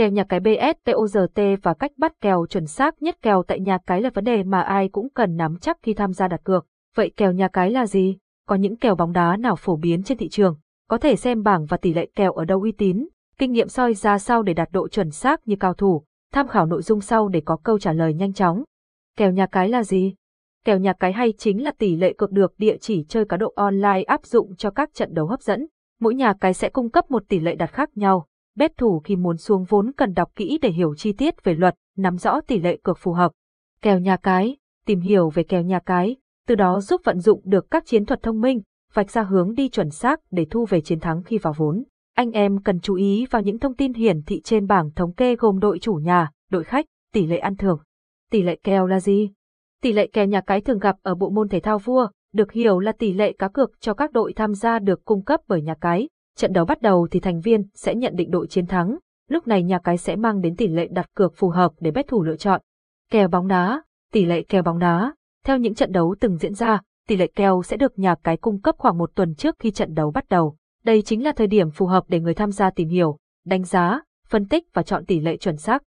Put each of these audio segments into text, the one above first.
Kèo nhà cái BSTOGT và cách bắt kèo chuẩn xác nhất kèo tại nhà cái là vấn đề mà ai cũng cần nắm chắc khi tham gia đặt cược. Vậy kèo nhà cái là gì? Có những kèo bóng đá nào phổ biến trên thị trường? Có thể xem bảng và tỷ lệ kèo ở đâu uy tín, kinh nghiệm soi ra sao để đạt độ chuẩn xác như cao thủ, tham khảo nội dung sau để có câu trả lời nhanh chóng. Kèo nhà cái là gì? Kèo nhà cái hay chính là tỷ lệ cược được địa chỉ chơi cá độ online áp dụng cho các trận đấu hấp dẫn. Mỗi nhà cái sẽ cung cấp một tỷ lệ đặt khác nhau bếp thủ khi muốn xuống vốn cần đọc kỹ để hiểu chi tiết về luật, nắm rõ tỷ lệ cược phù hợp. Kèo nhà cái, tìm hiểu về kèo nhà cái, từ đó giúp vận dụng được các chiến thuật thông minh, vạch ra hướng đi chuẩn xác để thu về chiến thắng khi vào vốn. Anh em cần chú ý vào những thông tin hiển thị trên bảng thống kê gồm đội chủ nhà, đội khách, tỷ lệ ăn thưởng. Tỷ lệ kèo là gì? Tỷ lệ kèo nhà cái thường gặp ở bộ môn thể thao vua, được hiểu là tỷ lệ cá cược cho các đội tham gia được cung cấp bởi nhà cái. Trận đấu bắt đầu thì thành viên sẽ nhận định đội chiến thắng, lúc này nhà cái sẽ mang đến tỷ lệ đặt cược phù hợp để bet thủ lựa chọn. Kèo bóng đá, tỷ lệ kèo bóng đá, theo những trận đấu từng diễn ra, tỷ lệ kèo sẽ được nhà cái cung cấp khoảng một tuần trước khi trận đấu bắt đầu. Đây chính là thời điểm phù hợp để người tham gia tìm hiểu, đánh giá, phân tích và chọn tỷ lệ chuẩn xác.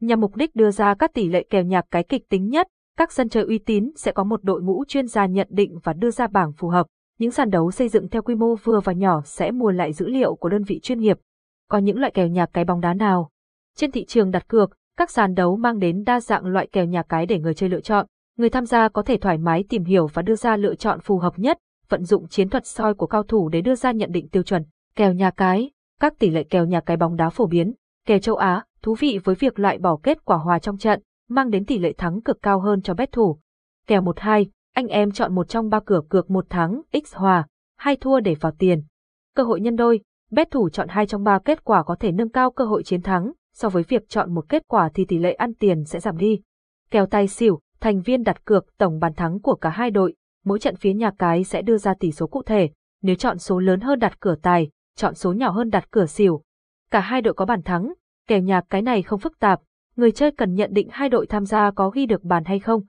Nhằm mục đích đưa ra các tỷ lệ kèo nhạc cái kịch tính nhất, các sân chơi uy tín sẽ có một đội ngũ chuyên gia nhận định và đưa ra bảng phù hợp. Những sàn đấu xây dựng theo quy mô vừa và nhỏ sẽ mua lại dữ liệu của đơn vị chuyên nghiệp. Có những loại kèo nhà cái bóng đá nào? Trên thị trường đặt cược, các sàn đấu mang đến đa dạng loại kèo nhà cái để người chơi lựa chọn. Người tham gia có thể thoải mái tìm hiểu và đưa ra lựa chọn phù hợp nhất, vận dụng chiến thuật soi của cao thủ để đưa ra nhận định tiêu chuẩn. Kèo nhà cái, các tỷ lệ kèo nhà cái bóng đá phổ biến, kèo châu Á, thú vị với việc loại bỏ kết quả hòa trong trận, mang đến tỷ lệ thắng cực cao hơn cho bet thủ. Kèo 1-2, anh em chọn một trong ba cửa cược một thắng, x hòa, hai thua để vào tiền. Cơ hội nhân đôi, bet thủ chọn hai trong ba kết quả có thể nâng cao cơ hội chiến thắng, so với việc chọn một kết quả thì tỷ lệ ăn tiền sẽ giảm đi. Kèo tay xỉu, thành viên đặt cược tổng bàn thắng của cả hai đội, mỗi trận phía nhà cái sẽ đưa ra tỷ số cụ thể, nếu chọn số lớn hơn đặt cửa tài, chọn số nhỏ hơn đặt cửa xỉu. Cả hai đội có bàn thắng, kèo nhà cái này không phức tạp, người chơi cần nhận định hai đội tham gia có ghi được bàn hay không.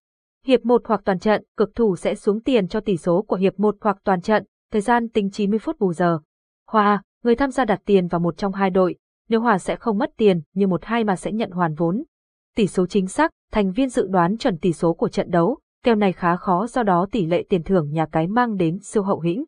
Hiệp 1 hoặc toàn trận, cực thủ sẽ xuống tiền cho tỷ số của hiệp 1 hoặc toàn trận, thời gian tính 90 phút bù giờ. Hòa, người tham gia đặt tiền vào một trong hai đội, nếu hòa sẽ không mất tiền như một hai mà sẽ nhận hoàn vốn. Tỷ số chính xác, thành viên dự đoán chuẩn tỷ số của trận đấu, kèo này khá khó do đó tỷ lệ tiền thưởng nhà cái mang đến siêu hậu hĩnh.